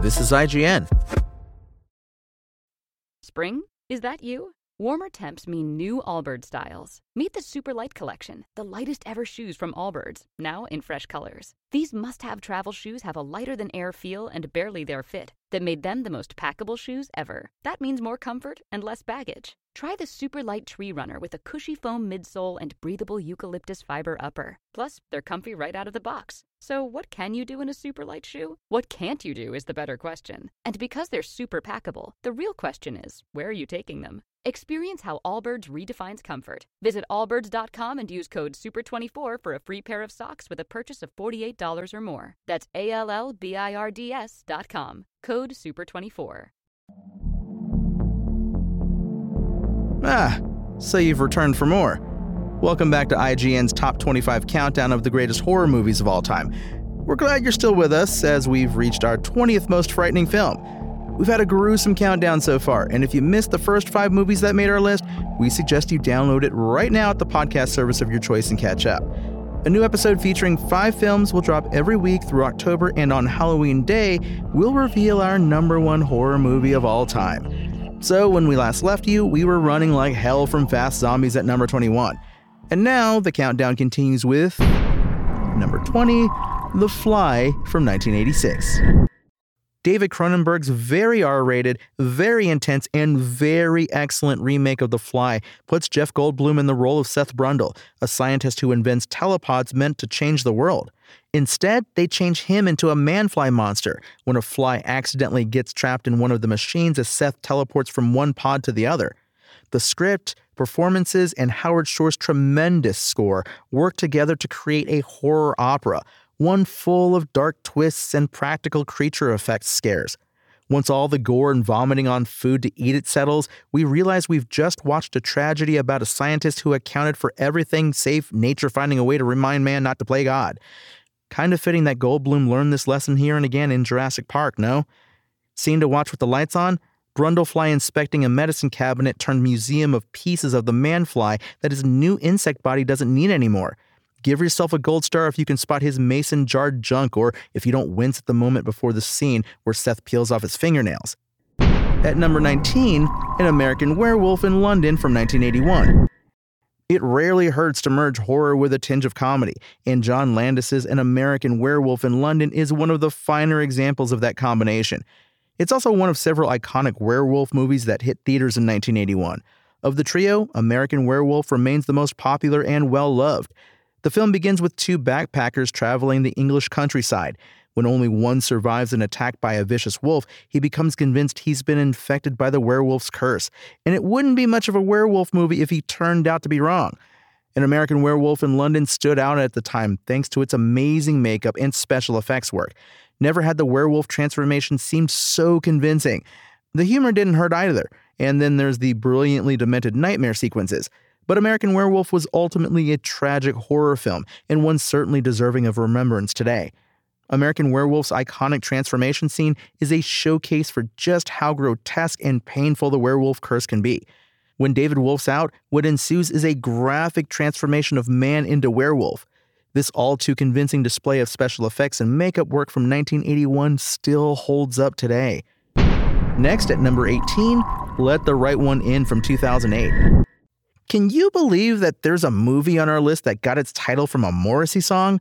This is IGN. Spring? Is that you? Warmer temps mean new Allbirds styles. Meet the Super Light Collection, the lightest ever shoes from Allbirds, now in fresh colors. These must have travel shoes have a lighter than air feel and barely there fit that made them the most packable shoes ever. That means more comfort and less baggage. Try the super light tree runner with a cushy foam midsole and breathable eucalyptus fiber upper. Plus, they're comfy right out of the box. So, what can you do in a super light shoe? What can't you do is the better question. And because they're super packable, the real question is where are you taking them? Experience how Allbirds redefines comfort. Visit allbirds.com and use code SUPER24 for a free pair of socks with a purchase of $48 or more. That's A L L B I R D S.com. Code SUPER24. Ah, so you've returned for more. Welcome back to IGN's Top 25 countdown of the greatest horror movies of all time. We're glad you're still with us as we've reached our 20th most frightening film. We've had a gruesome countdown so far, and if you missed the first five movies that made our list, we suggest you download it right now at the podcast service of your choice and catch up. A new episode featuring five films will drop every week through October, and on Halloween Day, we'll reveal our number one horror movie of all time. So, when we last left you, we were running like hell from Fast Zombies at number 21. And now the countdown continues with number 20, The Fly from 1986. David Cronenberg's very R rated, very intense, and very excellent remake of The Fly puts Jeff Goldblum in the role of Seth Brundle, a scientist who invents telepods meant to change the world. Instead, they change him into a man-fly monster when a fly accidentally gets trapped in one of the machines as Seth teleports from one pod to the other. The script, performances, and Howard Shore's tremendous score work together to create a horror opera one full of dark twists and practical creature effects scares. Once all the gore and vomiting on food to eat it settles, we realize we've just watched a tragedy about a scientist who accounted for everything save nature finding a way to remind man not to play God. Kind of fitting that Goldblum learned this lesson here and again in Jurassic Park, no? Scene to watch with the lights on? Brundlefly inspecting a medicine cabinet turned museum of pieces of the manfly that his new insect body doesn't need anymore. Give yourself a gold star if you can spot his mason jarred junk or if you don't wince at the moment before the scene where Seth peels off his fingernails. At number 19, An American Werewolf in London from 1981. It rarely hurts to merge horror with a tinge of comedy, and John Landis's An American Werewolf in London is one of the finer examples of that combination. It's also one of several iconic werewolf movies that hit theaters in 1981. Of the trio, American Werewolf remains the most popular and well loved. The film begins with two backpackers traveling the English countryside. When only one survives an attack by a vicious wolf, he becomes convinced he's been infected by the werewolf's curse. And it wouldn't be much of a werewolf movie if he turned out to be wrong. An American Werewolf in London stood out at the time thanks to its amazing makeup and special effects work. Never had the werewolf transformation seemed so convincing. The humor didn't hurt either. And then there's the brilliantly demented nightmare sequences. But American Werewolf was ultimately a tragic horror film, and one certainly deserving of remembrance today. American Werewolf's iconic transformation scene is a showcase for just how grotesque and painful the werewolf curse can be. When David wolfs out, what ensues is a graphic transformation of man into werewolf. This all too convincing display of special effects and makeup work from 1981 still holds up today. Next, at number 18, Let the Right One In from 2008. Can you believe that there's a movie on our list that got its title from a Morrissey song?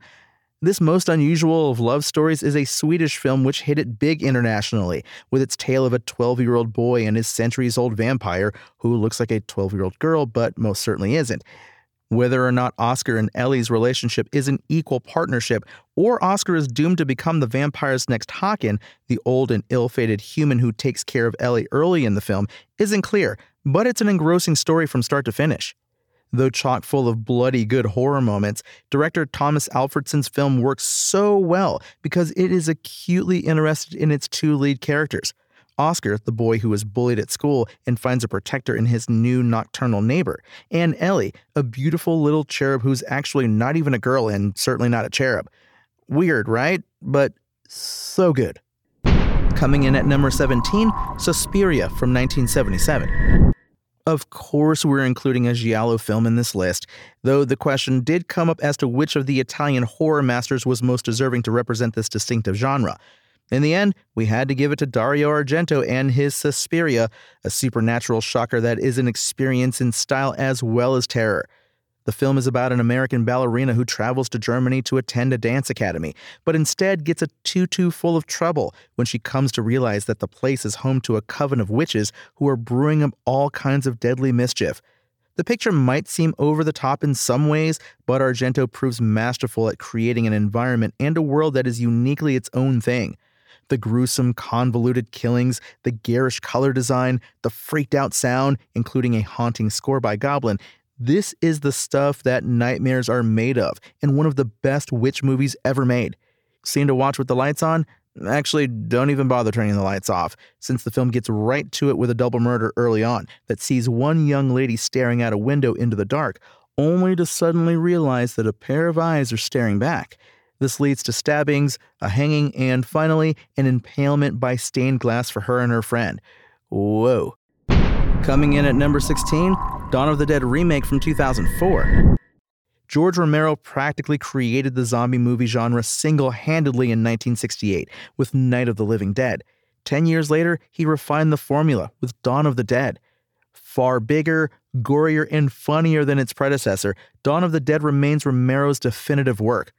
This most unusual of love stories is a Swedish film which hit it big internationally, with its tale of a 12 year old boy and his centuries old vampire who looks like a 12 year old girl, but most certainly isn't. Whether or not Oscar and Eli's relationship is an equal partnership, or Oscar is doomed to become the vampire's next Håkan, the old and ill fated human who takes care of Eli early in the film, isn't clear, but it's an engrossing story from start to finish. Though chock full of bloody good horror moments, director Tomas Alfredson's film works so well because it is acutely interested in its two lead characters. Oscar, the boy who is bullied at school and finds a protector in his new nocturnal neighbor, and Eli, a beautiful little cherub who's actually not even a girl and certainly not a cherub. Weird, right? But so good. Coming in at number 17, Suspiria from 1977. Of course, we're including a Giallo film in this list, though the question did come up as to which of the Italian horror masters was most deserving to represent this distinctive genre. In the end, we had to give it to Dario Argento and his Suspiria, a supernatural shocker that is an experience in style as well as terror. The film is about an American ballerina who travels to Germany to attend a dance academy, but instead gets a tutu full of trouble when she comes to realize that the place is home to a coven of witches who are brewing up all kinds of deadly mischief. The picture might seem over the top in some ways, but Argento proves masterful at creating an environment and a world that is uniquely its own thing. The gruesome, convoluted killings, the garish color design, the freaked out sound, including a haunting score by Goblin, this is the stuff that nightmares are made of, and one of the best witch movies ever made. Scene to watch with the lights on? Actually, don't even bother turning the lights off, since the film gets right to it with a double murder early on that sees one young lady staring out a window into the dark, only to suddenly realize that a pair of eyes are staring back. This leads to stabbings, a hanging, and finally, an impalement by stained glass for her and her friend. Whoa. Coming in at number 16, Dawn of the Dead remake from 2004. George Romero practically created the zombie movie genre single handedly in 1968 with Night of the Living Dead. Ten years later, he refined the formula with Dawn of the Dead. Far bigger, gorier, and funnier than its predecessor, Dawn of the Dead remains Romero's definitive work.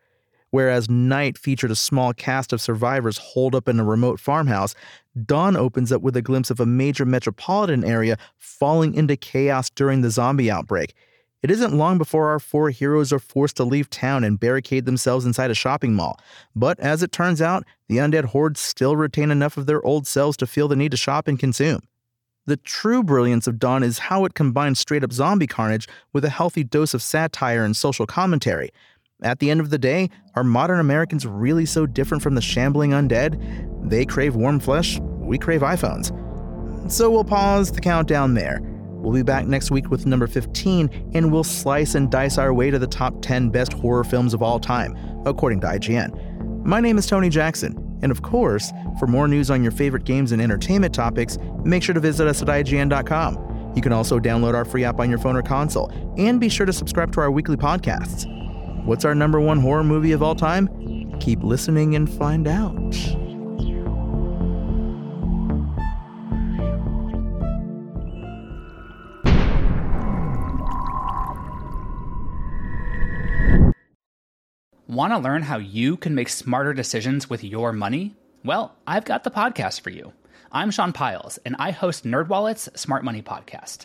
Whereas Night featured a small cast of survivors holed up in a remote farmhouse, Dawn opens up with a glimpse of a major metropolitan area falling into chaos during the zombie outbreak. It isn't long before our four heroes are forced to leave town and barricade themselves inside a shopping mall. But as it turns out, the undead hordes still retain enough of their old selves to feel the need to shop and consume. The true brilliance of Dawn is how it combines straight up zombie carnage with a healthy dose of satire and social commentary. At the end of the day, are modern Americans really so different from the shambling undead? They crave warm flesh, we crave iPhones. So we'll pause the countdown there. We'll be back next week with number 15, and we'll slice and dice our way to the top 10 best horror films of all time, according to IGN. My name is Tony Jackson, and of course, for more news on your favorite games and entertainment topics, make sure to visit us at IGN.com. You can also download our free app on your phone or console, and be sure to subscribe to our weekly podcasts. What's our number one horror movie of all time? Keep listening and find out. Want to learn how you can make smarter decisions with your money? Well, I've got the podcast for you. I'm Sean Pyles, and I host NerdWallet's Smart Money Podcast